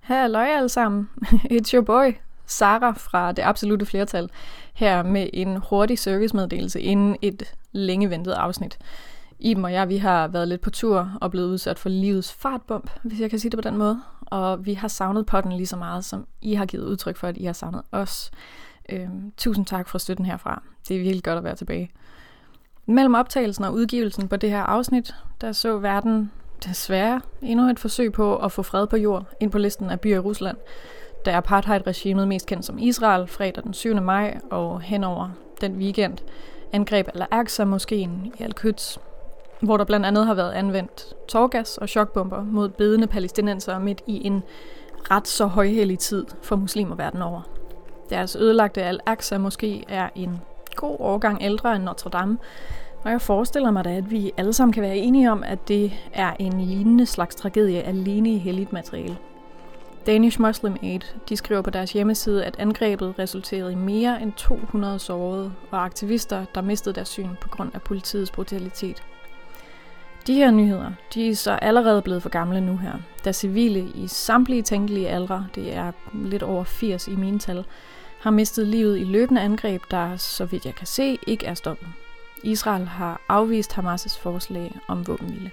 Halløj alle sammen. It's your boy, Sara fra Det Absolute Flertal, her med en hurtig servicemeddelelse inden et længe ventet afsnit. Iben og jeg, vi har været lidt på tur og blevet udsat for livets fartbump, hvis jeg kan sige det på den måde. Og vi har savnet potten lige så meget, som I har givet udtryk for, at I har savnet os. Øhm, tusind tak for støtten herfra. Det er virkelig godt at være tilbage. Mellem optagelsen og udgivelsen på det her afsnit, der så verden desværre endnu et forsøg på at få fred på jord ind på listen af byer i Rusland, da apartheid-regimet mest kendt som Israel fredag den 7. maj og henover den weekend angreb Al-Aqsa-moskeen i Al-Quds, hvor der blandt andet har været anvendt torgas og chokbomber mod bedende palæstinenser midt i en ret så højhellig tid for muslimer verden over. Deres ødelagte Al-Aqsa måske er en god årgang ældre end Notre Dame, og jeg forestiller mig da, at vi alle sammen kan være enige om, at det er en lignende slags tragedie alene i helligt materiale. Danish Muslim Aid de skriver på deres hjemmeside, at angrebet resulterede i mere end 200 sårede og aktivister, der mistede deres syn på grund af politiets brutalitet. De her nyheder, de er så allerede blevet for gamle nu her, da civile i samtlige tænkelige aldre, det er lidt over 80 i mine tal, har mistet livet i løbende angreb, der, så vidt jeg kan se, ikke er stoppet. Israel har afvist Hamas' forslag om våbenhvile.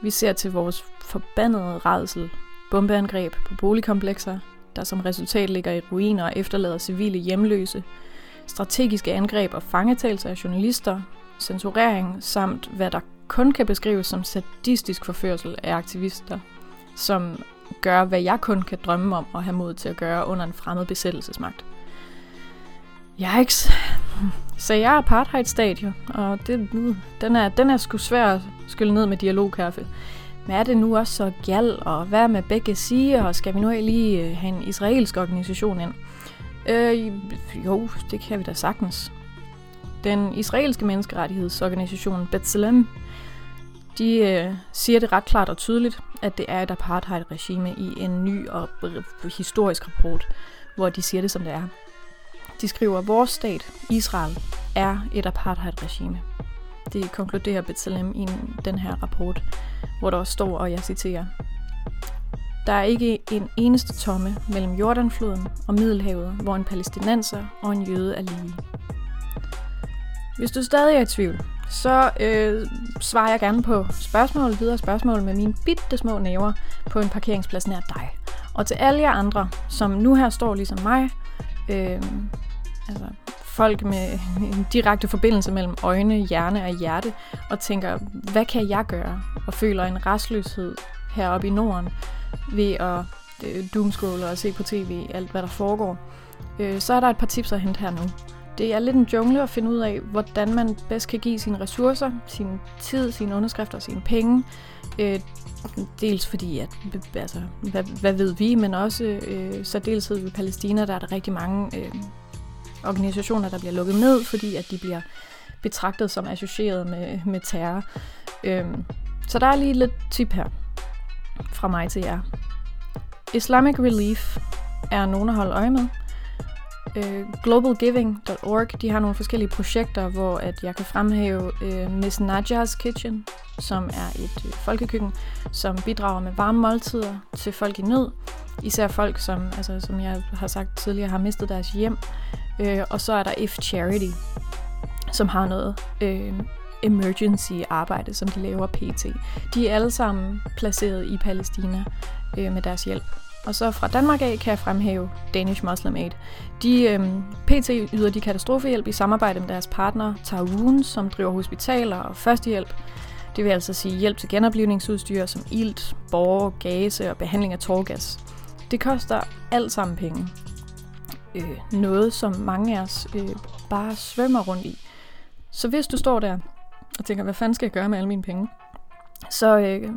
Vi ser til vores forbandede redsel bombeangreb på boligkomplekser, der som resultat ligger i ruiner og efterlader civile hjemløse, strategiske angreb og fangetagelse af journalister, censurering samt hvad der kun kan beskrives som sadistisk forførsel af aktivister, som gør, hvad jeg kun kan drømme om at have mod til at gøre under en fremmed besættelsesmagt. Yikes. Så jeg er apartheid-stat og det, den, er, den er sgu svær at skylle ned med dialogkaffe. Men er det nu også så gal, og hvad med begge sige, og skal vi nu lige øh, have en israelsk organisation ind? Øh, jo, det kan vi da sagtens. Den israelske menneskerettighedsorganisation B'Tselem, de øh, siger det ret klart og tydeligt, at det er et apartheid-regime i en ny og historisk rapport, hvor de siger det som det er. De skriver, vores stat, Israel, er et apartheid-regime. Det konkluderer B'Tselem i den her rapport, hvor der også står, og jeg citerer, Der er ikke en eneste tomme mellem Jordanfloden og Middelhavet, hvor en palæstinenser og en jøde er lige. Hvis du stadig er i tvivl, så øh, svarer jeg gerne på spørgsmål, videre spørgsmål med mine bitte små næver på en parkeringsplads nær dig. Og til alle jer andre, som nu her står ligesom mig, øh, altså folk med en direkte forbindelse mellem øjne, hjerne og hjerte, og tænker, hvad kan jeg gøre? Og føler en restløshed heroppe i Norden ved at øh, doomscrolle og se på tv alt, hvad der foregår. Øh, så er der et par tips at hente her nu. Det er lidt en jungle at finde ud af, hvordan man bedst kan give sine ressourcer, sin tid, sine underskrifter og sine penge. Øh, dels fordi, at altså, hvad, hvad ved vi, men også øh, særdeleshed ved Palæstina, der er der rigtig mange øh, organisationer, der bliver lukket ned, fordi at de bliver betragtet som associeret med, med terror. Øhm, så der er lige lidt tip her fra mig til jer. Islamic Relief er nogen at holde øje med. Øh, globalgiving.org, de har nogle forskellige projekter, hvor at jeg kan fremhæve øh, Miss Najas Kitchen, som er et øh, folkekøkken, som bidrager med varme måltider til folk i nød. Især folk, som, altså, som jeg har sagt tidligere, har mistet deres hjem. Øh, og så er der If Charity, som har noget øh, emergency arbejde, som de laver pt. De er alle sammen placeret i Palæstina øh, med deres hjælp. Og så fra Danmark af kan jeg fremhæve Danish Muslim Aid. De øh, pt. yder de katastrofehjælp i samarbejde med deres partner Tarun, som driver hospitaler og førstehjælp. Det vil altså sige hjælp til genoplivningsudstyr som ilt, borger, gase og behandling af torgas. Det koster alt sammen penge. Øh, noget, som mange af os øh, bare svømmer rundt i. Så hvis du står der og tænker, hvad fanden skal jeg gøre med alle mine penge, så øh,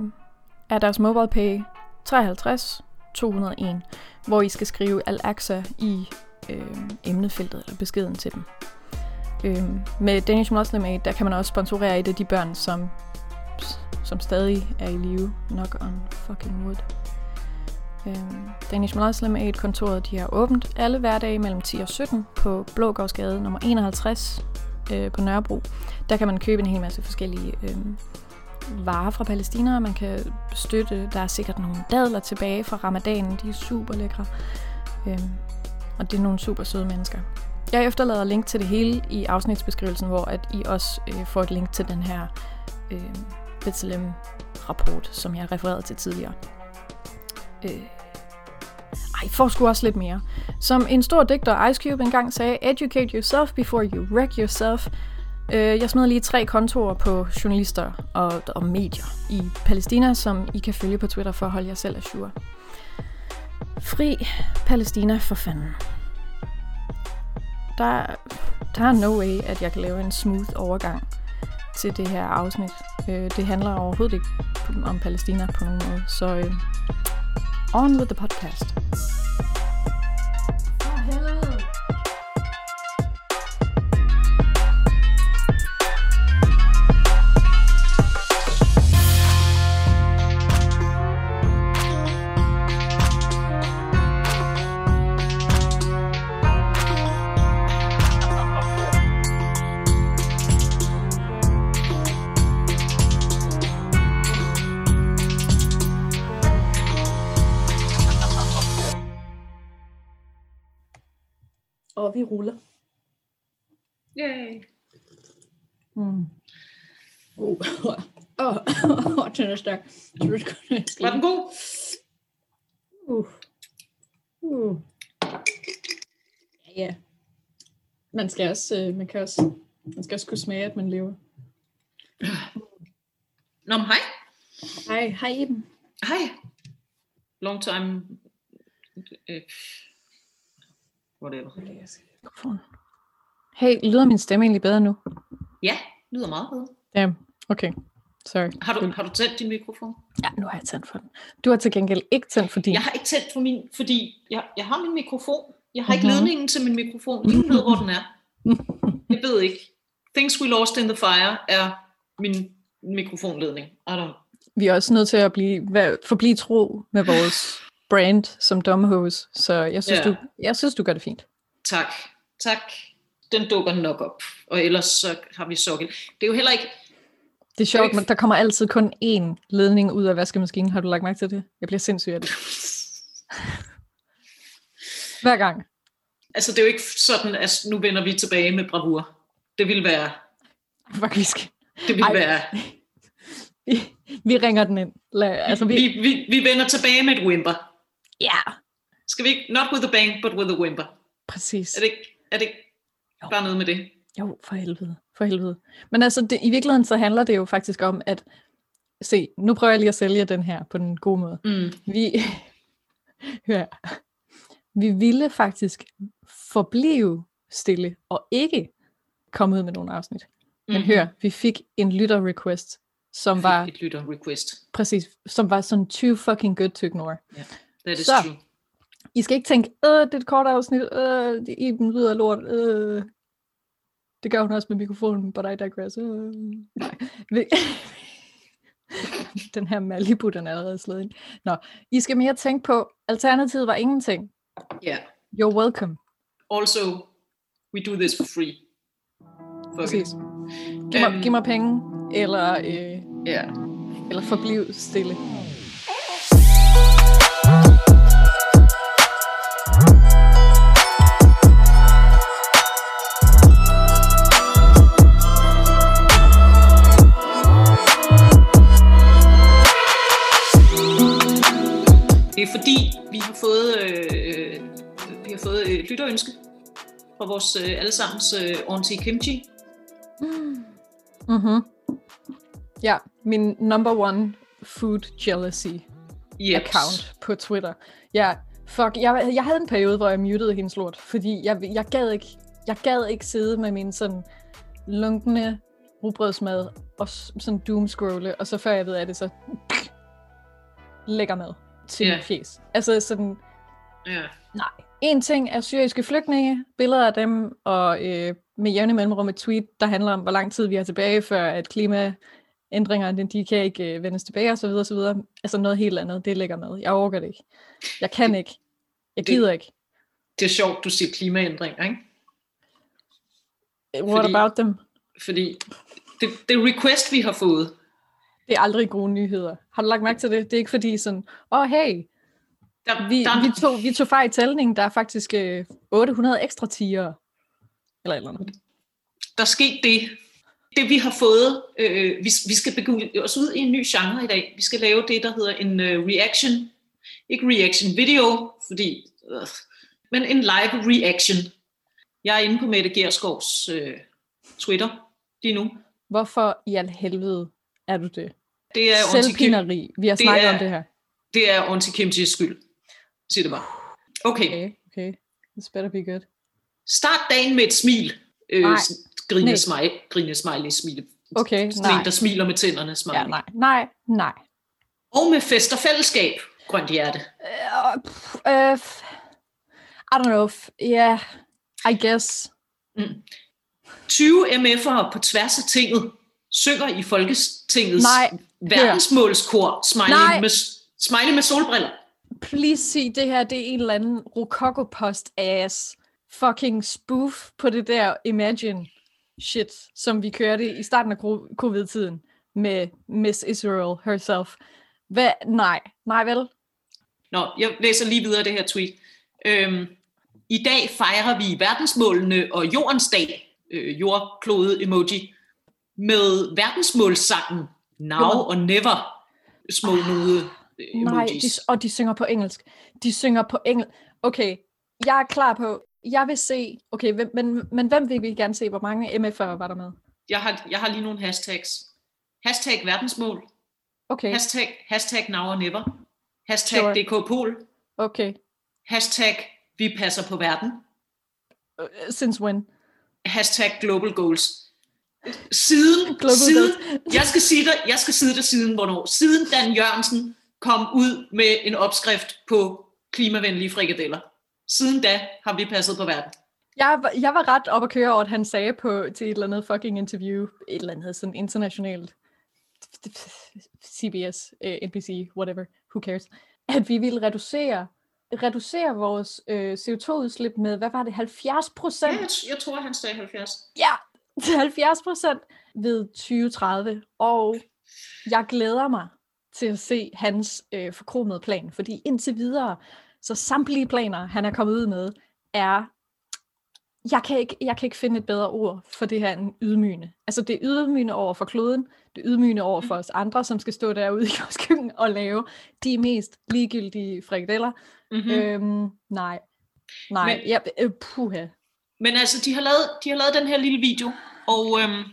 er deres mobile pay 53 201, hvor I skal skrive Al-Aqsa i øh, emnefeltet eller beskeden til dem. Øh, med Danish Muslim Aid, der kan man også sponsorere et af de børn, som, som stadig er i live. Knock on fucking wood. Øh, Danish Muslim Aid kontoret de har åbent alle hverdage mellem 10 og 17 på Blågårdsgade nummer 51 øh, på Nørrebro. Der kan man købe en hel masse forskellige øh, varer fra Palæstina, man kan støtte. Der er sikkert nogle dadler tilbage fra ramadanen, de er super lækre. Øh, og det er nogle super søde mennesker. Jeg efterlader link til det hele i afsnitsbeskrivelsen, hvor at I også øh, får et link til den her øh, Bethlehem-rapport, som jeg refererede til tidligere. Øh, ej, får sgu også lidt mere. Som en stor digter, Ice Cube, engang sagde, Educate yourself before you wreck yourself. Øh, jeg smed lige tre kontorer på journalister og, og medier i Palæstina, som I kan følge på Twitter for at holde jer selv ajour. Fri Palæstina for fanden. Der, der er no way, at jeg kan lave en smooth overgang til det her afsnit. Øh, det handler overhovedet ikke om Palæstina på nogen måde. Så øh, on with the podcast. Ja. Man skal også, øh, man kan også, man skal også kunne smage, at man lever. Nå, men hej. Hej, hej Iben. Hej. Long time. Øh, whatever. Hey, lyder min stemme egentlig bedre nu? Ja, lyder meget bedre. Damn, okay. Sorry. Har du, har du tændt din mikrofon? Ja, nu har jeg tændt for den. Du har til gengæld ikke tændt for din. Jeg har ikke tændt for min, fordi jeg, jeg har min mikrofon. Jeg har ikke Mhm. ledningen til min mikrofon. Ingen ved, hvor den er. Jeg ved ikke. Things we lost in the fire er min mikrofonledning. I don't Vi er også nødt til at blive, forblive tro med vores brand som domhose, så jeg synes, Ja. du, jeg synes, du gør det fint. Tak. Tak. Den dukker nok op. Og ellers så har vi sokkel. Det er jo heller ikke... Det er sjovt, ikke- men der kommer altid kun én ledning ud af vaskemaskinen. Har du lagt mærke til det? Jeg bliver sindssyg af det. Hver gang. Altså, det er jo ikke sådan, at nu vender vi tilbage med bravur. Det vil være... Skal. Det vil Ej. være Vi, vi ringer den ind. Lad, altså, vi, vi, vi, vi vender tilbage med et whimper. ja, Skal vi ikke? Not with a bang, but with a whimper. præcis. Er det ikke, er det ikke Jo. bare noget med det? Jo, for helvede. For helvede. Men altså, det, i virkeligheden så handler det jo faktisk om, at se, nu prøver jeg lige at sælge den her på den gode måde. Mm. Vi, hør. Vi ville faktisk forblive stille og ikke komme ud med nogle afsnit. Men Mhm. hør, vi fik en lytter request, som var Et lytter request. præcis, som var sådan too fucking good to ignore. That is Så. true. I skal ikke tænke, øh, det er et kort afsnit, øh, Iben lyder lort, øh. Det gør hun også med mikrofonen, but I digress. Øh. Nej. Vi- den her Malibu, den er allerede slået ind. Nå, I skal mere tænke på, alternativet var ingenting. Yeah. You're welcome. Also, we do this for free. Fuck Præcis. Giv mig, Øhm. giv mig penge, eller, øh, Ja. eller forbliv stille. Det er fordi, vi har fået, øh, vi har fået et lytterønske fra vores øh, allesammens øh, Auntie Kimchi. Mm-hmm. Ja, min number one food jealousy Yep. account på Twitter. Ja, fuck, jeg, jeg havde en periode, hvor jeg mutede hendes lort, fordi jeg, jeg gad ikke, jeg gad ikke sidde med min sådan lunkende rugbrødsmad og sådan doomscrolle, og så før jeg ved af det, så lægger mad til yeah. fjes. Altså sådan, Ja. nej. En ting er syriske flygtninge, billeder af dem, og øh, med jævne mellemrum et tweet, der handler om, hvor lang tid vi har tilbage, før at klimaændringerne, de kan ikke øh, vendes tilbage, så videre. Altså noget helt andet, det ligger med. Jeg overgår det ikke. Jeg kan ikke. Jeg Det- gider ikke. Det er sjovt, du siger klimaændringer, ikke? What fordi- about them? Fordi det, det request, vi har fået, Det er aldrig gode nyheder. Har du lagt mærke til det? Det er ikke fordi sådan, åh oh, hey, Der, vi, der, vi, tog, vi tog fejl i tælningen. Der er faktisk øh, 800 ekstra tiger. Eller eller andet. der skete det, det vi har fået, øh, vi, vi skal begive os ud i en ny genre i dag. Vi skal lave det, der hedder en øh, reaction. Ikke reaction video, fordi, øh, men en live reaction. Jeg er inde på Mette Gerskovs øh, Twitter lige nu. Hvorfor i al helvede er du det? Det er Onti Kim, Selvpineri. Vi har snakket er- om det her. det er Onti Kimchis skyld. Sig det bare. Okay, Okay, okay. This better be good. start dagen med et smil. Øh, Nej. grine, smile, grine smiley, smile. Okay, Sådan nej. en, der smiler med tænderne, smiley. Ja, nej, nej, nej. Og med fest og fællesskab, grønt hjerte. Uh, pff, uh, f- I don't know. Yeah, I guess. 20 MF'ere på tværs af tinget synger i Folketingets Nej, verdensmålskor, smiley Nej. med, smiley med solbriller. Please sig, det her det er en eller anden rococo-post-ass fucking spoof på det der Imagine shit, som vi kørte i starten af co- covid-tiden med Miss Israel herself. Hvad? Nej. Nej vel? Nå, jeg læser lige videre det her tweet. Øhm, I dag fejrer vi verdensmålene og jordens dag, øh, jordklode emoji, med verdensmålssangen Now og Never, små nude øh, Nej, emojis. de, og de synger på engelsk. De synger på engelsk. Okay, jeg er klar på, jeg vil se, okay, hvem, men, men hvem vil vi gerne se? Hvor mange MF'er var der med? Jeg, har, jeg har lige nogle hashtags. Hashtag verdensmål, Okay, hashtag, hashtag Now og Never, hashtag Sure. DK Pol, okay. hashtag vi passer på verden, Uh, since when? hashtag global goals. Siden, siden jeg skal sige dig, jeg skal sige dig siden hvornår. Siden Dan Jørgensen kom ud med en opskrift på klimavenlige frikadeller. Siden da har vi passet på verden. Jeg, var- jeg var ret op at køre over, at han sagde på, til et eller andet fucking interview, et eller andet sådan internationalt, CBS, uh, NBC, whatever, who cares, at vi ville reducere, reducere vores øh, CO2-udslip med, hvad var det, 70 Ja, procent? jeg, jeg tror, han sagde 70. Ja, til 70 procent ved 2030. Og jeg glæder mig til at se hans øh, forkromede plan, fordi indtil videre, så samtlige planer, han er kommet ud med, er, jeg kan, ikke, jeg kan ikke finde et bedre ord for det her end ydmygende. Altså det er ydmygende over for kloden, det er ydmygende over for os andre, som skal stå derude i vores køkken og lave de mest ligegyldige frikadeller. Mm-hmm. Mm. Øhm, nej. Nej, Men- ja, øh, puha. Men altså, de har, lavet, de har lavet den her lille video, og øhm,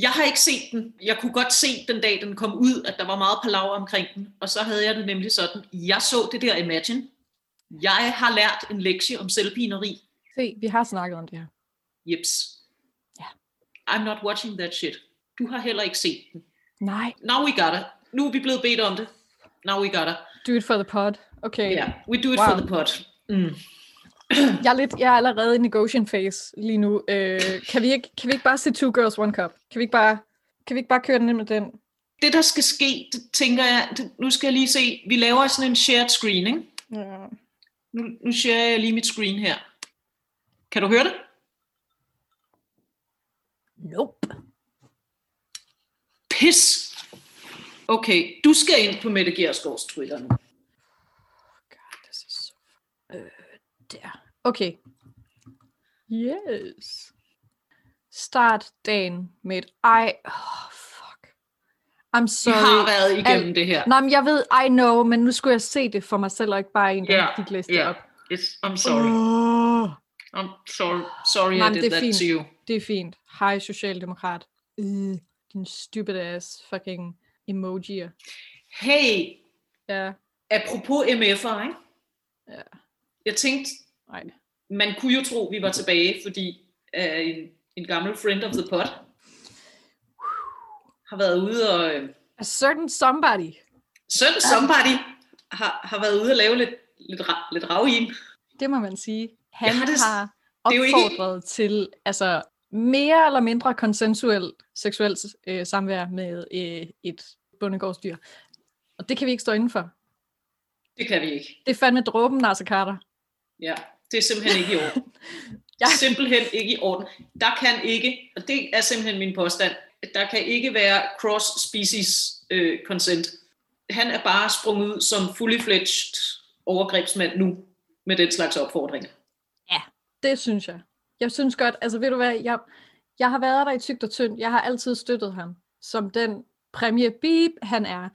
jeg har ikke set den. Jeg kunne godt se den dag, den kom ud, at der var meget palaver omkring den. Og så havde jeg det nemlig sådan, jeg så det der Imagine. Jeg har lært en lektie om selvpineri. Se, vi har snakket om det her. Jeps. Ja. I'm not watching that shit. Du har heller ikke set den. Nej, Now we got it. Nu er vi blevet bedt om det. Now we got it. do it for the pod. Okay. Yeah, we do it Wow. for the pot. Mm. Jeg, er lidt, jeg er allerede i negotiation phase lige nu. Øh, kan, vi ikke, kan vi ikke bare se Two Girls, One Cup? Kan vi ikke bare, kan vi ikke bare køre den ind med den? Det, der skal ske, det tænker jeg, det, nu skal jeg lige se, vi laver sådan en shared screen, ikke? Ja. Nu, nu share jeg lige mit screen her. Kan du høre det? Nope. Pis! Okay, du skal ind på Mette Gersgaards Twitter nu. God, this is so... Øh, der. Okay. Yes. Start dagen med et ej. Oh, fuck. I'm sorry. har været igennem Al- det her. Nej, men jeg ved, I know, men nu skulle jeg se det for mig selv, og ikke bare en, der yeah, fik læst det op. It's, I'm sorry. Oh. I'm sorry. Sorry Nej, I did det er that fint. to you. Det er fint. Hej, Socialdemokrat. Øh, din stupid ass fucking emojier. Hey, Ja, apropos MF'er, ikke? Ja. Jeg tænkte, nej. man kunne jo tro, vi var tilbage, fordi uh, en, en gammel friend of the pot har været ude og... Uh, A certain somebody. Søn Somebody har, har været ude og lave lidt, lidt, lidt rav i Det må man sige. Han Ja, det- har det er jo ikke- opfordret til altså, mere eller mindre konsensuel seksuel øh, samvær med øh, et bundegårdsdyr. Og det kan vi ikke stå indenfor. Det kan vi ikke. Det er fandme dråben, Nasser Carter. Ja, det er simpelthen ikke i orden. Ja. Simpelthen ikke i orden. Der kan ikke, og det er simpelthen min påstand, der kan ikke være cross-species øh, consent. Han er bare sprunget ud som fully fledged overgrebsmand nu med den slags opfordringer. Det synes jeg. Jeg synes godt, altså ved du hvad, jeg, jeg har været der i tygt og tyndt. Jeg har altid støttet ham som den præmie beep, han er.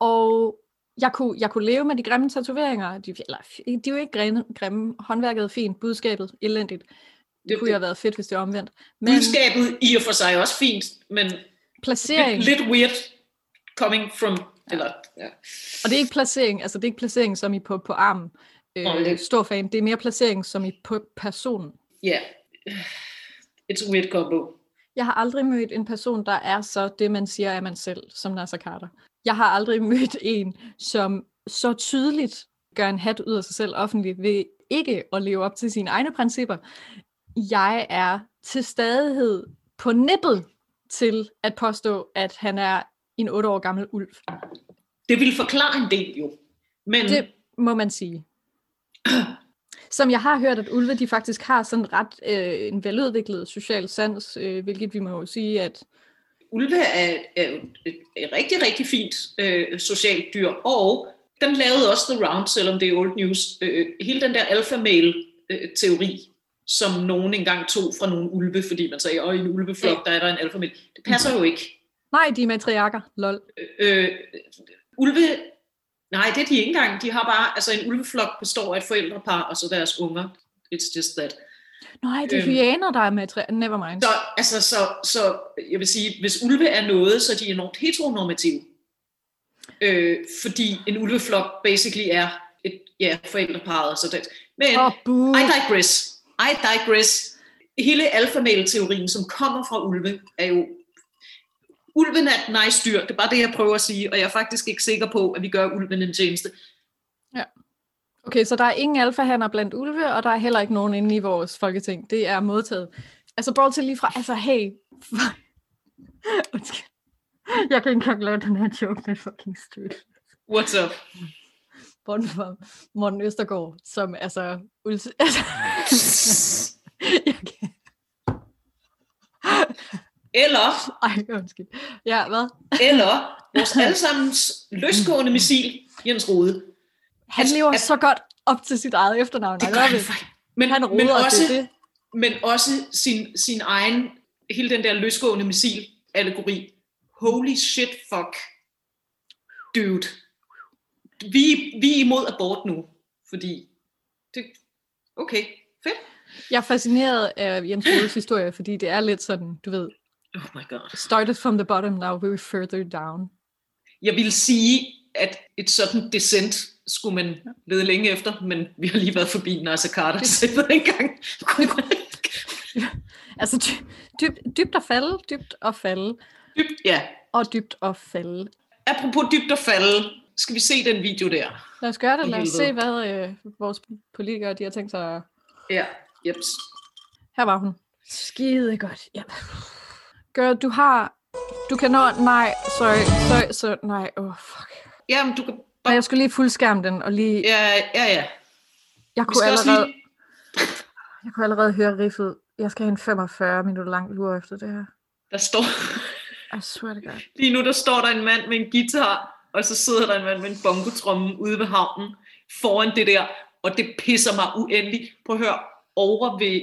Og jeg kunne, jeg kunne leve med de grimme tatoveringer. De, eller, de er jo ikke grimme, grimme. Håndværket er fint, budskabet elendigt. Det, det kunne jo have været fedt, hvis det var omvendt. Men Budskabet i og for sig er også fint, men placering, lidt, lidt weird coming from... Eller, ja. og det er ikke placering, altså det er ikke placering som i på, på armen. Øh, stor fan. Det er mere placering som i på personen. ja. It's a weird combo. Jeg har aldrig mødt en person, der er så det, man siger er man selv, som Nasser Carter. Jeg har aldrig mødt en, som så tydeligt gør en hat ud af sig selv offentligt ved ikke at leve op til sine egne principper. Jeg er til stadighed på nippet til at påstå, at han er en 8 år gammel ulv. Det vil forklare en del jo. Men Det må man sige. Som jeg har hørt, at ulve de faktisk har sådan ret øh, en veludviklet social sans, øh, hvilket vi må jo sige, at ulve er, er et, et rigtig, rigtig fint øh, socialt dyr, og den lavede også The Round, selvom det er old news. Øh, hele den der alpha-male-teori, som nogen engang tog fra nogle ulve, fordi man sagde, at i en ulveflok, der er der en alpha-male. Det passer jo ikke. nej, de er matriarker, lol. Øh, ulve, nej, det er de ikke engang. De har bare, altså en ulveflok består af et forældrepar, og så deres unger. It's just that. Nej, det er Øhm. hyæner, der er matriarker. Never mind. Så, altså, så, så jeg vil sige, hvis ulve er noget, så er de enormt heteronormative. Øh, fordi en ulveflok basically er et ja, forældreparet. Så det. Men oh. I digress. I digress. Hele alfamale-teorien, som kommer fra ulve, er jo... Ulven er et nice dyr, det er bare det, jeg prøver at sige, og jeg er faktisk ikke sikker på, at vi gør ulven en tjeneste. Okay, så der er ingen alfahander blandt ulve, og der er heller ikke nogen inde i vores folketing. Det er modtaget. Altså, bortset til lige fra, altså, hey. Undskyld. Jeg kan ikke engang lave den her joke med fucking støt. What's up? Bortset fra Morten Østergaard, som altså... Ulti- altså jeg kan... Eller, Ej, undskyld. Ja, hvad? eller vores allesammens løsgående missil, Jens Rode. Han Altså, lever at- så godt op til sit eget efternavn. Det gør han. Men, Han men roder, også, det det. men også sin, sin egen, hele den der løsgående missil-allegori. Holy shit, fuck. Dude. Vi, vi er imod abort nu, fordi det, okay, fedt. Jeg er fascineret af Jens Rodes historie, fordi det er lidt sådan, du ved, Oh my god. started from the bottom, now we're further down. Jeg vil sige, at et sådan descent skulle man lede længe efter, men vi har lige været forbi Nasser Carter, så jeg ved ikke engang. Altså dy- dybt, dybt at falde, dybt at falde, Dybt, ja. og dybt at falde. Apropos dybt at falde, skal vi se den video der? Lad os gøre det, lad os se, hvad øh, vores politikere de har tænkt sig. Ja, jeps. Her var hun. Skide godt. Ja. Girl, du har... Du kan nå... Nej, sorry, sorry, så nej, åh, oh, fuck. Jamen, du kan Og jeg skulle lige fuldskærme den, og lige... Ja, ja, ja. Jeg kunne, allerede, lige... jeg kunne allerede høre riffet. Jeg skal have en 45 minutter lang lur efter det her. Der står... I swear to God. Lige nu, der står der en mand med en guitar, og så sidder der en mand med en bongotromme ude ved havnen, foran det der, og det pisser mig uendeligt. På at høre, over ved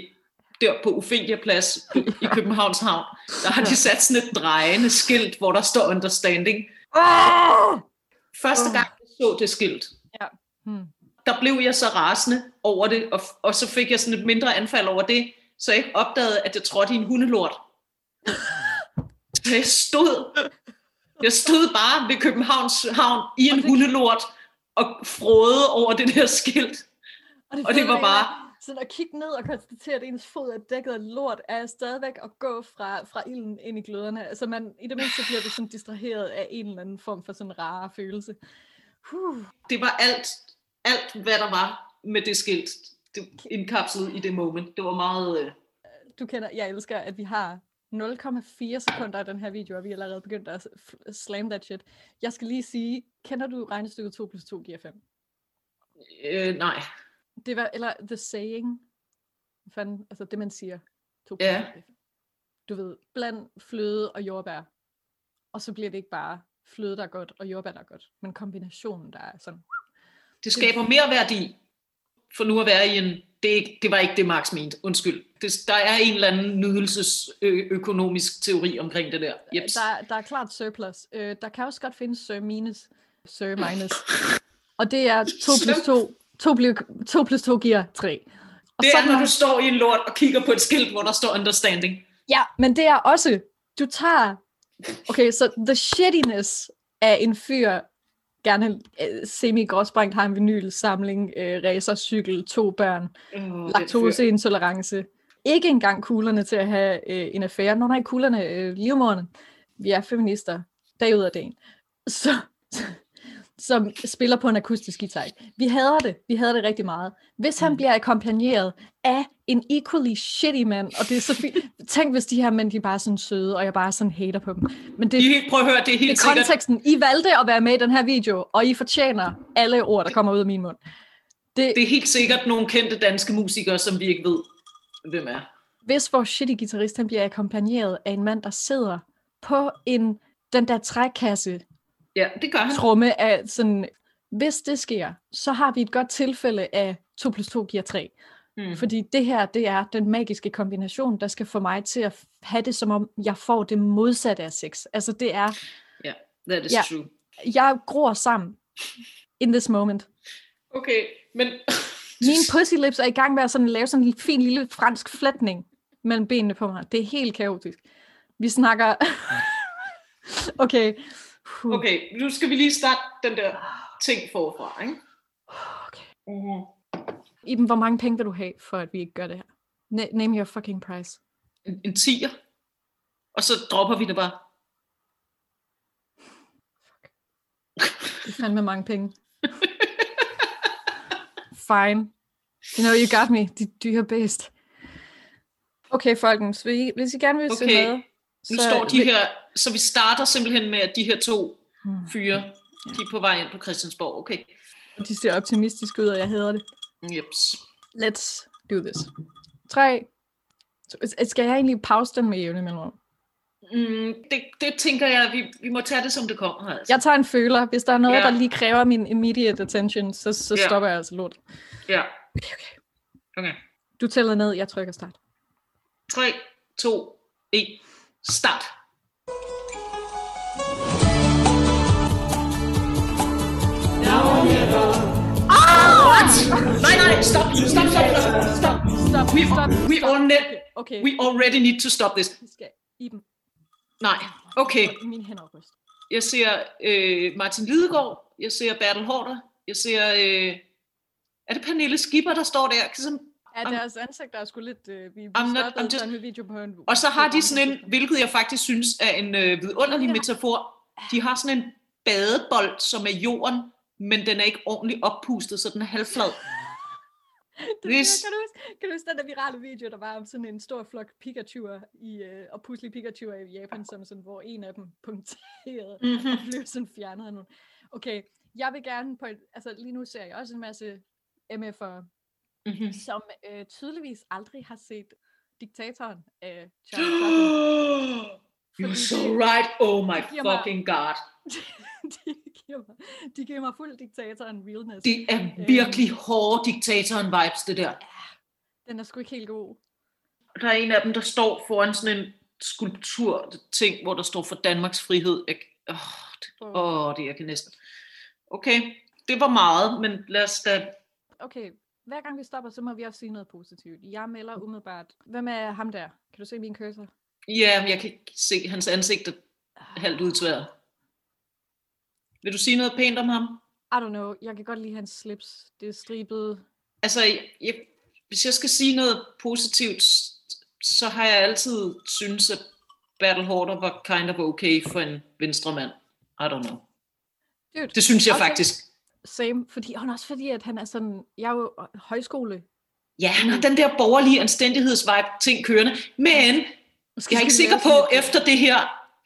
der på Ophelia Plads i Københavns Havn, der har de sat sådan et drejende skilt, hvor der står understanding. Oh! Første gang, så det skilt, Hmm. der blev jeg så rasende over det, og, og så fik jeg sådan et mindre anfald over det, så jeg opdagede, at jeg trådte i en hundelort. Så jeg stod, jeg stod bare ved Københavns Havn i en Og det- hundelort, og frode over det der skilt. Og det fede var er, bare- Sådan at kigge ned og konstatere, at ens fod er dækket af lort, er stadigvæk at gå fra, fra ilden ind i gløderne. Altså man, i det mindste bliver du sådan distraheret af en eller anden form for sådan rare følelse. Huh. Det var alt, alt hvad der var med det skilt. Det indkapslet i det moment. Det var meget... Øh, Du kender, jeg elsker, at vi har 0,4 sekunder af den her video, og vi er allerede begyndt at slam that shit. Jeg skal lige sige, kender du regnestykket 2 plus 2 giver 5? øh, nej. Det var, eller the saying, fanden, altså det man siger. 2 plus Ja. 2 giver 5. du ved, bland fløde og jordbær. Og så bliver det ikke bare fløde, der er godt, og jordbær, der er godt, men kombinationen, der er sådan... Det skaber mere værdi, for nu at være i en... Det, ikke, det var ikke det, Marx mente. Undskyld. Det, der er en eller anden nydelsesøkonomisk teori omkring det der. Jeps. Der, der er klart surplus. Øh, der kan også godt findes sir minus. Sir minus. og det er 2 plus 2. 2 plus 2, plus 2 giver 3. Og Det er, når du står i en lort og kigger på et skilt, hvor der står understanding. Ja, men det er også, du tager, okay, så the shittiness af en fyr, gerne øh, semi-gråsprængt, har en vinylsamling, øh, racercykel, to børn, Oh, laktoseintolerance, ikke engang kuglerne til at have øh, en affære. Nå nej, kuglerne, øh, livmoderne. Vi er feminister, dag ud af dagen. Så, som spiller på en akustisk guitar. Vi hader det. Vi hader det rigtig meget. Hvis han Mm. bliver akkompagneret af en equally shitty mand, og det er så fint. Tænk, hvis de her mænd, de er bare sådan søde, og jeg bare sådan hater på dem. Men det, I, prøv at høre, det er det helt sikkert. konteksten. I valgte at være med i den her video, og I fortjener alle ord, der kommer ud af min mund. Det, Det er helt sikkert nogle kendte danske musikere, som vi ikke ved, hvem er. hvis vores shitty guitarist han bliver akkompagneret af en mand, der sidder på en den der trækasse Ja, det gør han. tromme af sådan, hvis det sker, så har vi et godt tilfælde af 2 plus 2 giver 3. Mm. Fordi det her, det er den magiske kombination, der skal få mig til at have det, som om jeg får det modsatte af sex. Altså det er, That is Ja. true. jeg gror sammen in this moment. Okay, men... Mine pussy lips er i gang med at sådan lave sådan en fin lille fransk flætning mellem benene på mig. Det er helt kaotisk. Vi snakker... okay. Okay, nu skal vi lige starte den der ting forfra, ikke? okay. Mm-hmm. Iben, hvor mange penge vil du have, for at vi ikke gør det her? Na- name your fucking price. En, en tiger. Og så dropper vi det bare. Det er fandme mange penge. Fine. You know, you got me. De dyre bedst. Okay, folkens. Hvis I, hvis I gerne vil se Okay, med, Nu så står de her... Så vi starter simpelthen med, at de her to Hmm. fyre, de er på vej ind på Christiansborg. Okay. De ser optimistiske ud, og jeg hader det. Jeps. Let's do this. 3. Skal jeg egentlig pause den med jævne mellemrum? Mm, det, det tænker jeg, vi, vi må tage det, som det kommer. Altså. Jeg tager en føler. Hvis der er noget, Ja. der lige kræver min immediate attention, så, så Ja. stopper jeg altså lort. Ja. Okay, okay. Okay. Du tæller ned, jeg trykker start. 3, 2, 1. Start. Nej, nej, stop, stop, stop, stop, stop. Stop, We, stop, we, net, Okay, we already need to stop this. vi skal i dem. Nej, okay. Mine hænder ryst. Jeg ser øh, Martin Lidegaard, jeg ser Bertel Hårder, jeg ser... Øh, er det Pernille Skipper, der står der? Sådan, Ja, deres ansigter er sgu lidt... Øh, vi vi I'm not- I'm just- med video på en... og så har de sådan en, hvilket jeg faktisk synes er en øh, vidunderlig Ja. metafor, de har sådan en badebold, som er jorden, men den er ikke ordentligt oppustet, så den er halvflad. Det, Hvis- kan, du huske, kan du huske den der virale video, der var om sådan en stor flok Pikachu'er i, øh, og puslige Pikachu'er i Japan, som sådan, hvor en af dem punkterede Mm-hmm. og blev sådan fjernet af nogen. Okay, jeg vil gerne på et, altså lige nu ser jeg også en masse MF'ere, Mm-hmm. som øh, tydeligvis aldrig har set diktatoren af Chaplin. You're so right. Oh my fucking god. de, giver mig, de giver mig fuld diktatoren realness. Det er virkelig hårde diktatoren vibes, det der. Den er sgu ikke helt god. Der er en af dem, der står foran sådan en skulptur ting, hvor der står for Danmarks frihed. Jeg, åh, det, Åh. åh, det jeg kan næsten. Okay, det var meget, men lad os da... Okay, hver gang vi stopper, så må vi også sige noget positivt. Jeg melder umiddelbart. Hvem er ham der? Kan du se min cursor? Ja, men jeg kan ikke se hans ansigt er halvt udtværet. Vil du sige noget pænt om ham? I don't know. Jeg kan godt lide hans slips. Det er stribet. Altså, jeg, hvis jeg skal sige noget positivt, så har jeg altid synes at Battle Horder var kind of okay for en venstre mand. I don't know. Dude, Det synes jeg Okay. faktisk. same. Fordi, og også fordi, at han er sådan... Jeg er jo øh, højskole. Ja, han har den der borgerlige anstændighedsvibe ting kørende, men Måske jeg er ikke sikker på efter det her...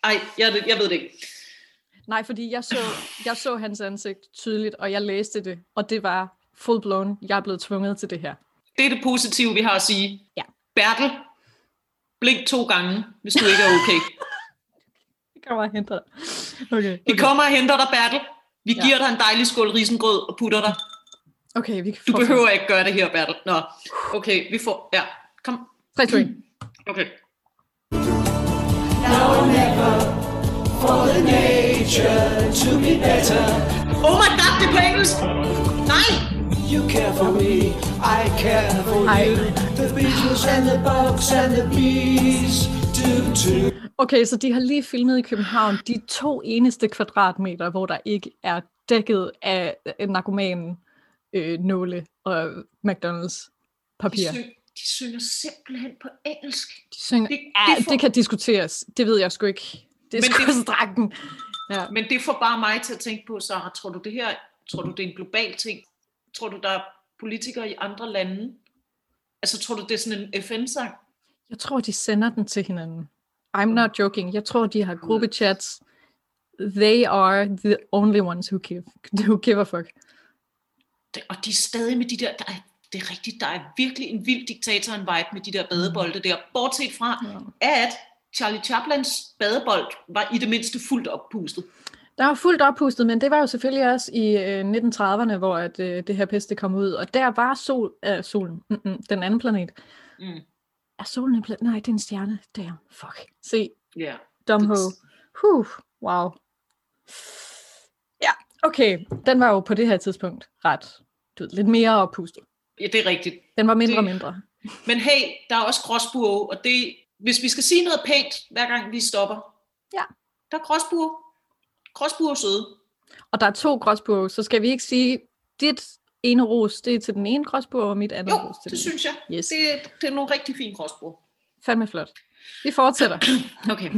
Ej, jeg, jeg ved det ikke. Nej, fordi jeg så, jeg så hans ansigt tydeligt, og jeg læste det. Og det var full blown. Jeg er blevet tvunget til det her. Det er det positive, vi har at sige. Ja. Bertel, Blink to gange, hvis du ikke er okay. Det kommer og henter dig. Okay, Vi kommer og henter dig, Bertel. Vi Ja. giver dig en dejlig skål risengrød og putter dig. okay vi kan Du behøver ikke gøre det her, Bertel. Nå, okay, vi får... Ja, kom. 3, 2, 1. Okay. Oh my god, det er på engelsk! Nej! You care for me, I care for Ej. you. The Beatles and the Bugs and the Bees do too. Okay, så de har lige filmet i København de to eneste kvadratmeter, hvor der ikke er dækket af øh, narkomanen, øh, nåle og McDonald's papir. De, syng, de synger simpelthen på engelsk. De synger, Det- ja, det får- det kan diskuteres. Det ved jeg sgu ikke. Det er Men sgu det- strækken. Ja. Men det får bare mig til at tænke på, Sarah, tror du det her, tror du det er en global ting? Tror du der er politikere i andre lande? Altså tror du det er sådan en FN-sang? Jeg tror, de sender den til hinanden. I'm not joking. Jeg tror, de har gruppechats. They are the only ones who give, who give a fuck. Det, og de er stadig med de der, der er, det er rigtigt, der er virkelig en vild diktator en vibe med de der badebolde der. Bortset fra, Ja. at Charlie Chaplins badebold var i det mindste fuldt oppustet. Der var fuldt oppustet, men det var jo selvfølgelig også i øh, 1930'erne, hvor at, øh, det her peste kom ud. Og der var sol, øh, solen, mm-mm, den anden planet. Mm. Er solen en planet? Nej, det er en stjerne. Damn, fuck. Se, Ja. dumho. Huh, wow. Ja, okay. Den var jo på det her tidspunkt ret, du ved, lidt mere oppustet. ja, det er rigtigt. Den var mindre og mindre. Men hey, der er også gråsbuer, og det, hvis vi skal sige noget pænt, hver gang vi stopper, Ja. der er gråsbuer. Gråsbuer er søde. Og der er to gråsbuer, så skal vi ikke sige, dit ene ros, det er til den ene gråsbue, og mit andet Jo, ros til det den synes jeg. Yes. Det, det er nogle rigtig fine gråsbuer. Fandme flot. Vi fortsætter. Okay.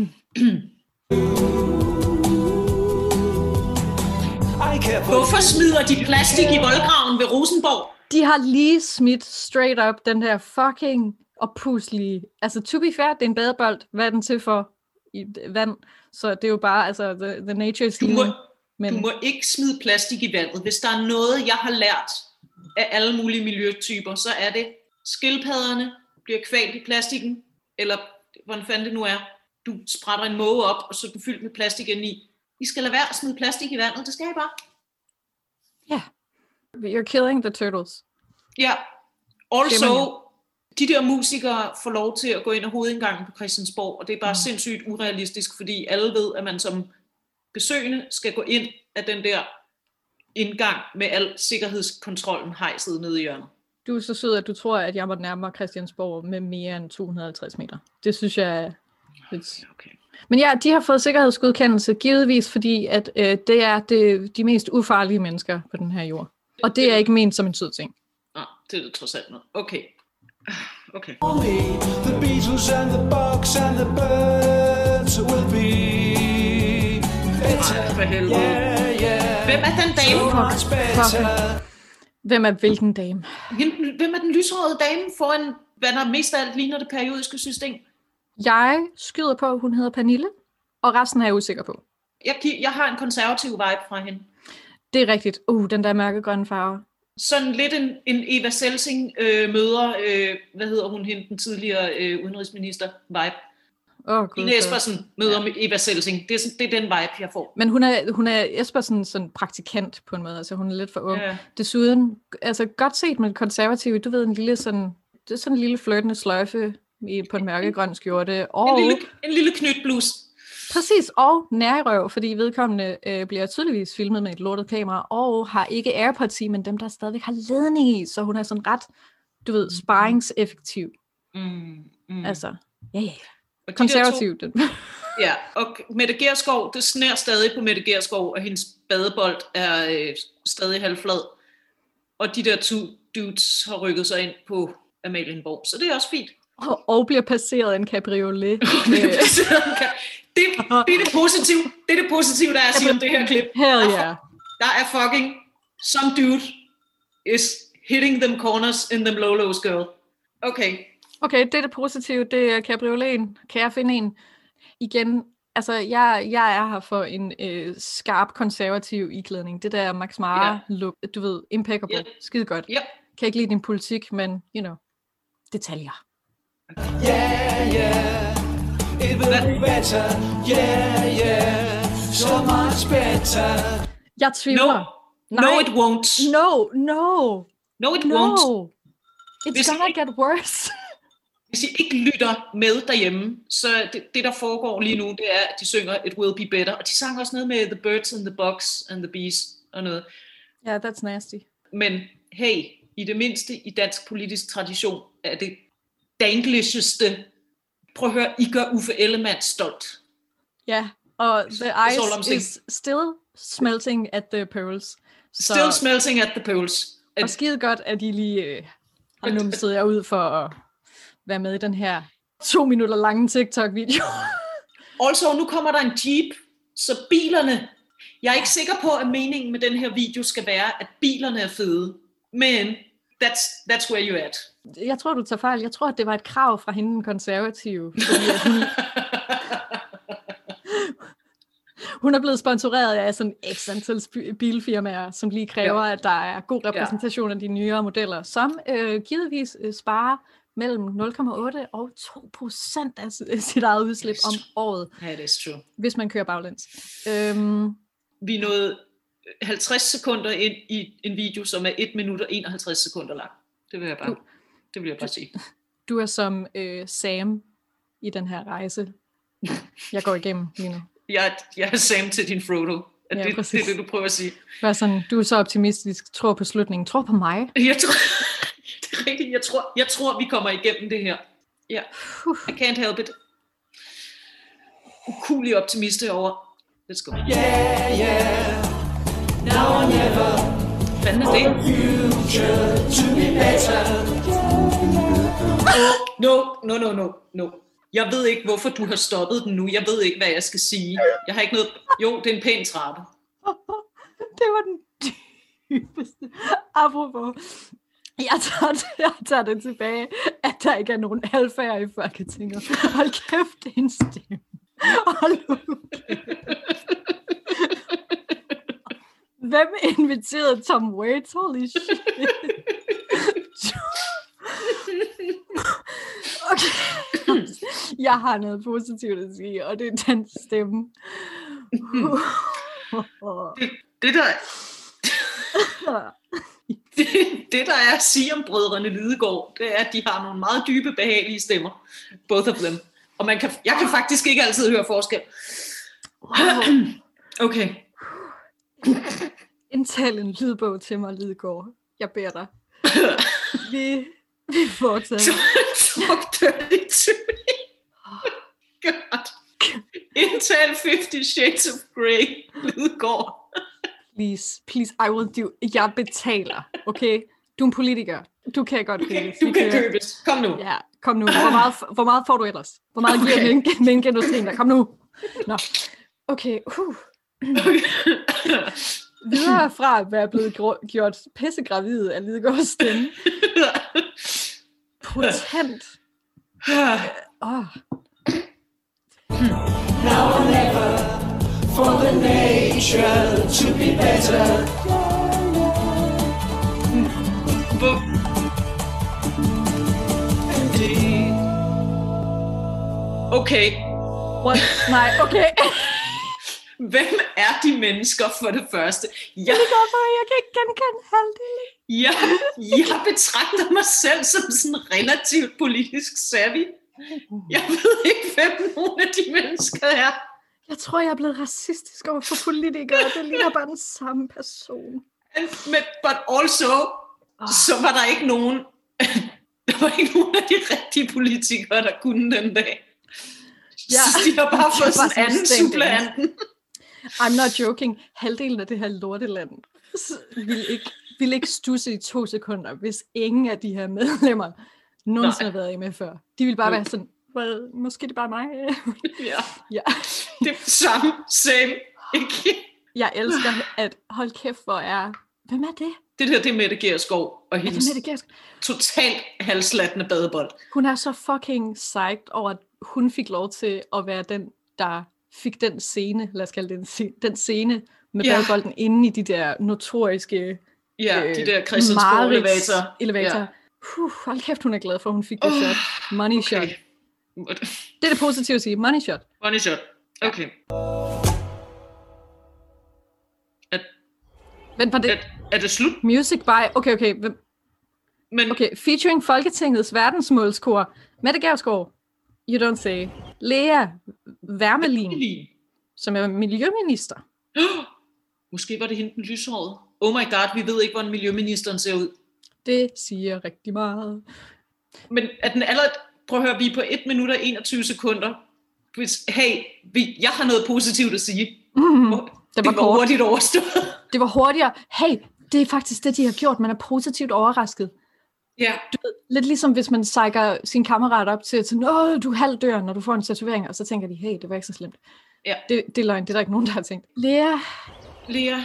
Hvorfor smider de plastik i voldgraven ved Rosenborg? De har lige smidt straight up den der fucking oppuslige... Altså, to be fair, det er en badebold. Hvad er den til for? I vand. Så det er jo bare, altså, the, the nature is Du må. Men du må ikke smide plastik i vandet. Hvis der er noget, jeg har lært af alle mulige miljøtyper, så er det, skildpadderne bliver kvalt i plastikken, eller hvordan fanden det nu er. Du sprætter en måge op, og så er den fyldt med plastik ind i. I skal lade være at smide plastik i vandet. Det skal I bare. you're killing the turtles. Ja. Also, Simpelthen. De der musikere får lov til at gå ind ad hovedindgangen på Christiansborg, og det er bare mm. sindssygt urealistisk, fordi alle ved, at man som besøgende skal gå ind af den der indgang med al sikkerhedskontrollen hejset nede i hjørnet. Du er så sød, at du tror, at jeg må nærmere Christiansborg med mere end 250 meter. Det synes jeg er lidt... Okay. Men ja, de har fået sikkerhedsgodkendelse, givetvis fordi, at øh, det er det, de mest ufarlige mennesker på den her jord. Og det er ikke ment som en sød ting. Nå, det er det trods alt noget. Okay. Okay. The Beatles and the Bugs and the Birds will be better. Ej, for helvede. Yeah, yeah. Hvem er den dame? Much better. Hvem er hvilken dame? Hvem er den lyshårede dame foran, hvad der mest af alt ligner det periodiske system? Jeg skyder på, at hun hedder Pernille, og resten er jeg usikker på. Jeg, jeg har en konservativ vibe fra hende. Det er rigtigt. Uh, den der mørkegrønne farve. Sådan lidt en, en Eva Selsing øh, møder, øh, hvad hedder hun hende, den tidligere øh, udenrigsminister, vibe. Oh, gud. Ine Espersen møder ja. Eva Selsing. Det er, det er den vibe, jeg får. Men hun er, hun er Espersen sådan praktikant på en måde, altså hun er lidt for ung. Ja. Desuden, altså godt set med konservative, du ved, en lille sådan, det er sådan en lille flirtende sløjfe i, på en mørkegrøn skjorte. Og, En lille, en lille knytblus. Præcis, og nærrøv, fordi vedkommende øh, bliver tydeligvis filmet med et lortet kamera, og har ikke AirPods i, men dem, der stadigvæk har ledning i, så hun er sådan ret, du ved, sparringseffektiv. Mm, mm. Altså, ja, ja, Og de. Den. To, ja, og Mette Gerskov, det sner stadig på Mette Gerskov, og hendes badebold er øh, stadig halvflad. Og de der to dudes har rykket sig ind på Amalienborg, så det er også fint. Og, og bliver passeret en cabriolet. det, det, er det positive, det er det positive, der er at sige om det her klip. Hell yeah. Der er fucking some dude is hitting them corners in them lolos girl. Okay, Okay, det er det positive, det er cabrioleten. Kan jeg finde en? Igen, altså jeg, jeg er her for en øh, skarp konservativ iklædning. Det der Max Mara look, du ved, impeccable, Yep. skide godt. Yep. Kan ikke lide din politik, men, you know, detaljer. Yeah, yeah, it will be better. Yeah, yeah, so much better. Jeg No, tvivler. no Nej. it won't. No, no, No it no. won't. It's Hvis gonna I- get worse. Hvis I ikke lytter med derhjemme, så det, det der foregår lige nu, det er, at de synger It Will Be Better. Og de sang også noget med The Birds and the Bugs and the Bees og noget. Ja, yeah, that's nasty. Men hey, i det mindste i dansk politisk tradition er det danglisheste. Prøv at høre, I gør Uffe Ellemann stolt. Ja, yeah. og the ice is still smelting at the pearls. Så, Still smelting at the pearls. og skide godt, at I lige øh, har numset jer ud for at være med i den her to minutter lange TikTok-video. Also, nu kommer der en jeep, så bilerne... Jeg er ikke sikker på, at meningen med den her video skal være, at bilerne er fede. Men that's, that's where you're at. Jeg tror, du tager fejl. Jeg tror, at det var et krav fra hende, den konservative. Fordi hun, hun er blevet sponsoreret af sådan x antal bilfirmaer, som lige kræver, ja. at der er god repræsentation af de nyere modeller, som øh, givetvis øh, sparer mellem 0,8 og 2 procent af sit eget udslip om året, Ja, det er true. hvis man kører baglæns. Øhm, Vi er nået 50 sekunder ind i en video, som er 1 minut og 51 sekunder lang. Det vil jeg bare, det vil jeg bare sige. du er som øh, Sam i den her rejse, jeg går igennem lige nu. Jeg, jeg er Sam til din Frodo. Ja, det, det præcis. er det, du prøver at sige. Bare sådan, du er så optimistisk, tror på slutningen, tror på mig. Jeg tror, det er rigtigt. Jeg tror, jeg tror, vi kommer igennem det her. Ja, I can't help it. Ukulig optimist herovre. Let's go. Yeah, yeah, now or never. Hvad er det? Future to be better. No, no, no, no, no. Jeg ved ikke, hvorfor du har stoppet den nu. Jeg ved ikke, hvad jeg skal sige. Jeg har ikke noget... Jo, det er en pæn trappe. Det var den dybeste. Apropos, jeg tager, jeg tager det tilbage, at der ikke er nogen alfager i Folketinget. Hold kæft, det er en stemme. Hold nu. Hvem inviterede Tom Waits? Holy shit. Okay. Jeg har noget positivt at sige, og det er den stemme. Det der, det, det, der er at sige om brødrene Lidegaard, det er, at de har nogle meget dybe, behagelige stemmer. Both of them. Og man kan, jeg kan faktisk ikke altid høre forskel. Okay. Indtal en lydbog til mig, Lidegaard. Jeg beder dig. Vi, vi fortsætter. Talk dirty to me. God. Indtal 50 Shades of Grey. Lidegaard. Please, please, I will do. Jeg betaler, okay? Du er en politiker. Du kan godt. Okay, du kan købes. Kom nu. Ja, kom nu. Hvor meget, hvor meget får du ellers? Hvor meget giver Okay. okay. minkindustrien der? Kom nu. Nå. Okay, uh. Videre fra at være blevet gjort pissegravid af Lidegaards stemme. Potent. Åh, ah. Now or never. For the nature to be better. Indeed. Okay, what? my okay. hvem er de mennesker for det første? Jeg, Det er derfor, jeg kan ikke genkende halvdelen. jeg, jeg betragter mig selv som sådan relativt politisk savvy. Jeg ved ikke, hvem nogen af de mennesker er. Jeg tror, jeg er blevet racistisk over for politikere. Det ligner bare den samme person. Men, but also, så var der ikke nogen, der var ikke nogen af de rigtige politikere, der kunne den dag. Ja. Så de har bare fået sådan sådan anden suppleanten. I'm not joking. Halvdelen af det her lorteland ville ikke, ville ikke stusse i to sekunder, hvis ingen af de her medlemmer nogensinde har været med før. De ville bare Jo. være sådan, well, måske det er bare mig. Ja, ja. det er samme, same. Ikke? Jeg elsker, at hold kæft, hvor er... Hvem er det? Det der, det er Mette Gerskov og hendes Mette Gersk? totalt halslattende badebold. Hun er så fucking psyched over, at hun fik lov til at være den, der fik den scene, lad os kalde det en den scene med Ja. badbolden inde i de der notoriske Ja, øh, de der Christiansborg-elevatorer. elevator. Ja. Ja. Puh, hold kæft, hun er glad for, at hun fik det shot. Money Okay. shot. Det er det positive at sige. Money shot. Money shot. Okay. Er, Vent på det. er, er det slut? Music by... Okay, okay. hvem- Men Okay, featuring Folketingets verdensmålskor. Mette Gavsgaard. You don't say. Lea Wermelin, som er miljøminister. Måske var det hende den lyshårede. Oh my god, vi ved ikke, hvordan miljøministeren ser ud. Det siger rigtig meget. Men er den allerede... Prøv at høre, vi er på 1 minut og 21 sekunder. Hvis, hey, vi, jeg har noget positivt at sige. Mm, det det var hurtigt overstået. Det var hurtigere. Hey, det er faktisk det, de har gjort. Man er positivt overrasket. Ja, Lidt ligesom hvis man sækker sin kammerat op til, til Åh, du halvdør, når du får en tatovering, og så tænker de, hey, det var ikke så slemt. Ja. Det, det er løgn, det er der ikke nogen, der har tænkt. Lea Lea,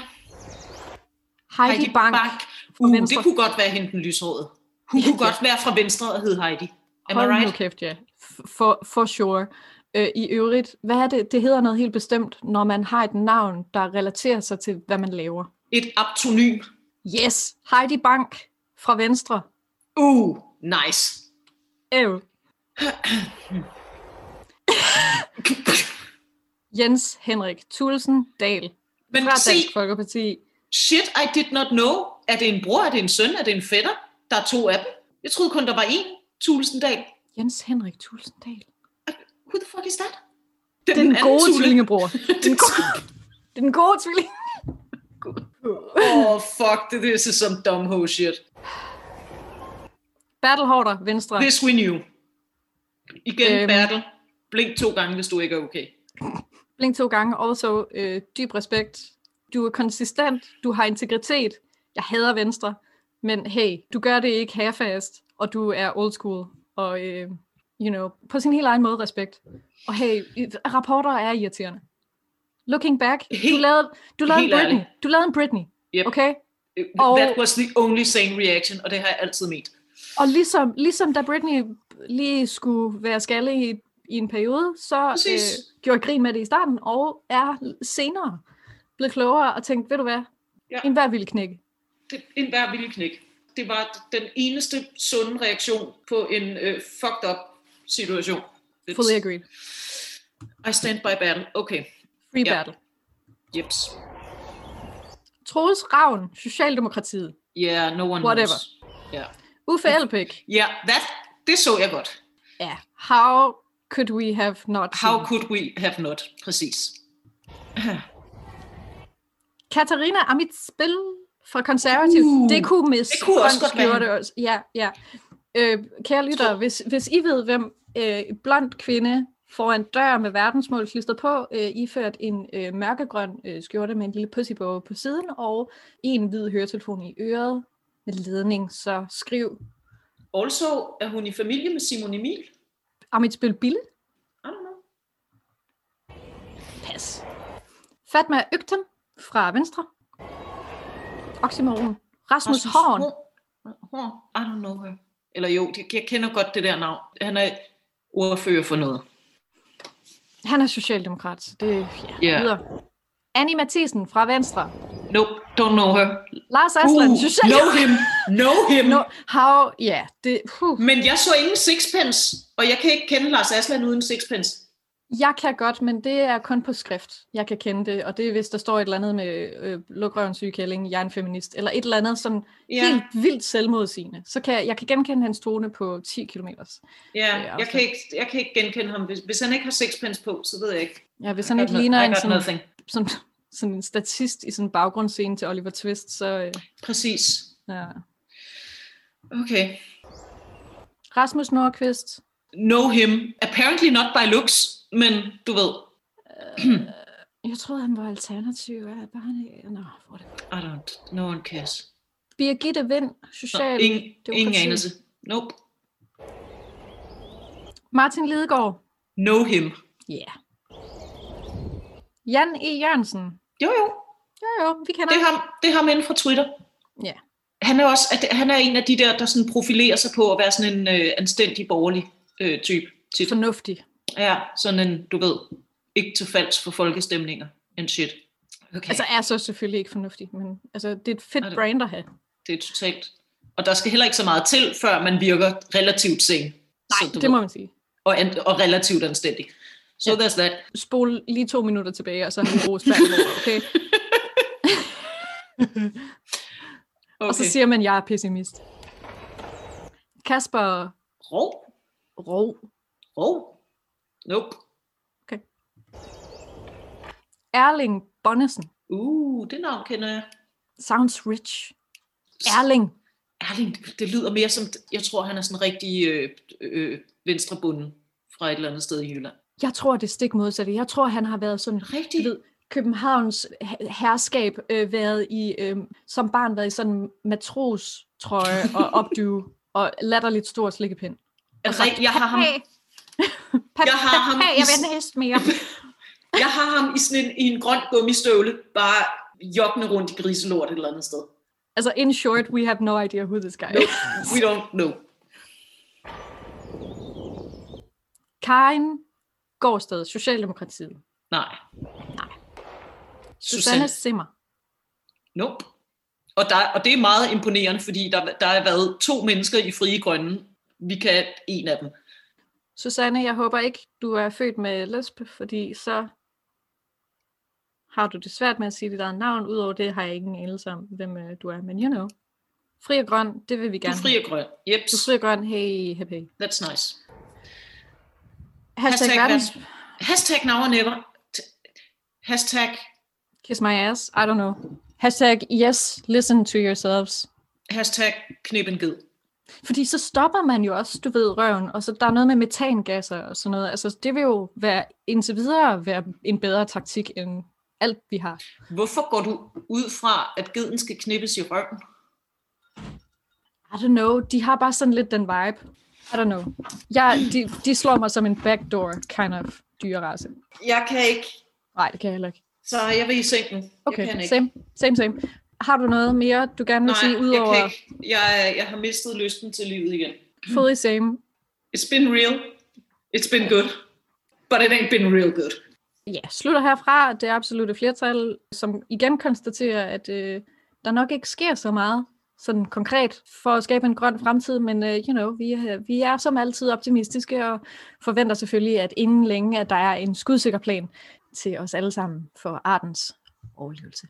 Heidi, Heidi Bank. Bank. Uh, Venstre. det kunne godt være hende den lyshårede. Hun Ja, kunne ja. godt være fra Venstre og hed Heidi. Am I Hold nu right? kæft, ja. For, for sure. Øh, I øvrigt, hvad er det? Det hedder noget helt bestemt, når man har et navn, der relaterer sig til, hvad man laver. Et aptonym. Yes, Heidi Bank fra Venstre. Uh, nice. Ew. Jens Henrik Thulesen Dahl Men fra se, Dansk Folkeparti. shit I did not know. Er det en bror, er det en søn, er det en fætter? Der er to af dem. Jeg troede kun, der var én Tulsendal. Jens Henrik Thulesen Dahl. Who the fuck is that? Den anden gode tvillingebror. Den gode, den gode tvilling. Oh, fuck, this is some dumb ho shit. Bertel Hårder, Venstre. This we knew. Igen, Øhm. Bertel. Blink to gange, hvis du ikke er okay. Blink to gange. Også øh, dyb respekt. Du er konsistent. Du har integritet. Jeg hader Venstre. Men hey, du gør det ikke half-fast. Og du er old school. Og øh, you know, på sin helt egen måde respekt. Og hey, rapporter er irriterende. Looking back, du Helt- lavede, du lavede en Britney. ærligt. Du lavede en Britney. Yep. Okay? Og... Og- That was the only sane reaction, og det har jeg altid ment. Og ligesom, ligesom da Britney lige skulle være skalle i, i en periode, så Præcis. øh, gjorde jeg grin med det i starten, og er senere blevet klogere og tænkt, ved du hvad, Ja. en hver ville knække. Det, en hver vilje knæk. Det var den eneste sunde reaktion på en øh, fucked up situation. It's- Fully agreed. I stand by battle. Okay. Free Ja. battle. Jeps. Troels Ravn, Socialdemokratiet. Yeah, no one Whatever. knows. Yeah. Uffe Elbæk. Ja, that, det så jeg godt. Ja. How could we have not How seen? could we have not? Præcis. Katarina Amitsbøl fra Konservativ. Uh, det kunne Miss det kunne også godt være skjorte også. Ja, ja. Øh, kære lyttere, hvis, hvis I ved, hvem øh, blond kvinde foran dør med verdensmål klistret på, øh, iført en øh, mørkegrøn øh, skjorte med en lille pussybow på siden, og en hvid høretelefon i øret med ledning, så skriv Also, er hun i familie med Simon Emil? Amitsbøl Bille. I don't know. Pas. Fatma Øgten fra Venstre. Oxymoron. Rasmus Horn. Horn. I don't know her. Eller jo, jeg- kender godt det der navn. Han er ordfører for noget. Han er socialdemokrat. Det, ja, Ja. videre. Annie Mathisen fra Venstre. Nope, don't know her. Lars Aslan, Uh, social... know him, know him. No, how, ja, det, huh. Men jeg så ingen sixpence, og jeg kan ikke kende Lars Aslan uden sixpence. Jeg kan godt, men det er kun på skrift, jeg kan kende det. Og det er, hvis der står et eller andet med øh, lukrøven sygekælling, jeg er en feminist, eller et eller andet sådan Ja. helt vildt selvmodsigende. Så kan jeg, jeg kan genkende hans tone på 10 km. Ja, Ja, jeg kan, ikke, jeg kan ikke genkende ham. Hvis, hvis han ikke har sixpence på, så ved jeg ikke. Ja, hvis han ikke no- ligner en sådan, nothing. sådan, en statist i sådan en baggrundsscene til Oliver Twist, så øh, Præcis. ja. Okay. Rasmus Nordqvist, Know him. Apparently not by looks, men du ved. jeg troede, han var alternativ. Ja, bare han, nå, hvor det? I don't, no one cares. Birgitte Vind, Nå, social ingen, ingen demokrati. anelse. Nope. Martin Lidegaard, Know him. ja. Yeah. Jan E. Jørgensen, Jo, jo. jo jo, vi kender Det er ham, det er ham inde fra Twitter. Ja. Han er også at han er en af de der, der sådan profilerer sig på at være sådan en øh, anstændig borgerlig øh, type. Tit. fornuftig. Ja, sådan en, du ved, ikke til falds for folkestemninger and shit. Okay, Altså er så selvfølgelig ikke fornuftig, men altså, det er et fedt Er det- brand at have. det er totalt Og der skal heller ikke så meget til, før man virker relativt sen. Nej, Så det må ved, man sige. og, og relativt anstændig. So Ja. there's that. Spol lige to minutter tilbage, og så har vi ros bagover, okay? Okay. Og så siger man, at jeg er pessimist. Kasper Rov. Rov. Rov. Nope. Erling Bonnesen. Uh, det navn kender jeg. Sounds rich. Erling. Erling, det lyder mere som, jeg tror, han er sådan en rigtig øh, øh, venstrebunden fra et eller andet sted i Jylland. Jeg tror, det er stik modsatte. Jeg tror, han har været sådan, Rigtig? du ved, Københavns he- herskab øh, været i, øh, som barn været i sådan en matrostrøje og opdue og latterligt stor slikkepind. Det rigtigt? Jeg har ham, Jeg har ham jeg vil en hest mere. jeg har ham i sådan en, i en grøn gummistøvle, bare joggende rundt i griselort et eller andet sted. altså, in short, we have no idea who this guy No, is. we don't know. Karin Gårdsted, Socialdemokratiet. Nej. Nej. Susanne. Simmer. Nope. Og, der, og det er meget imponerende, fordi der, der har været to mennesker i Frie Grønne. Vi kan en af dem. Susanne, jeg håber ikke, du er født med lesb, fordi så har du det svært med at sige dit eget navn. Udover det har jeg ingen anelse om, hvem øh, du er. Men you know. Fri og grøn, det vil vi Du er gerne fri og grøn. Yep. Du er fri og grøn, hey, happy. That's nice. Hashtag, Hashtag verdens, Hashtag now or never. Hashtag, kiss my ass, I don't know. Hashtag yes, listen to yourselves. hashtag knip en ged. Fordi så stopper man jo også, du ved, røven, og så der er noget med metangasser og sådan noget. Altså, det vil jo være, indtil videre være en bedre taktik end alt, vi har. Hvorfor går du ud fra, at geden skal knippes i røven? I don't know, de har bare sådan lidt den vibe. I don't know. Jeg, de, de slår mig som en backdoor kind of dyrerace. Jeg kan ikke, Nej, det kan jeg heller ikke. så jeg vil i sengen. jeg Okay, kan ikke. same, same, same. Har du noget mere, du gerne vil Nej, sige, jeg udover ikke. Jeg, jeg har mistet lysten til livet igen. fully same? It's been real. It's been good. But it ain't been real good. Ja, slutter herfra det absolute flertal, som igen konstaterer, at øh, der nok ikke sker så meget sådan konkret for at skabe en grøn fremtid, men uh, you know, vi, uh, vi er som altid optimistiske og forventer selvfølgelig, at inden længe, at der er en skudsikker plan til os alle sammen for artens overlevelse.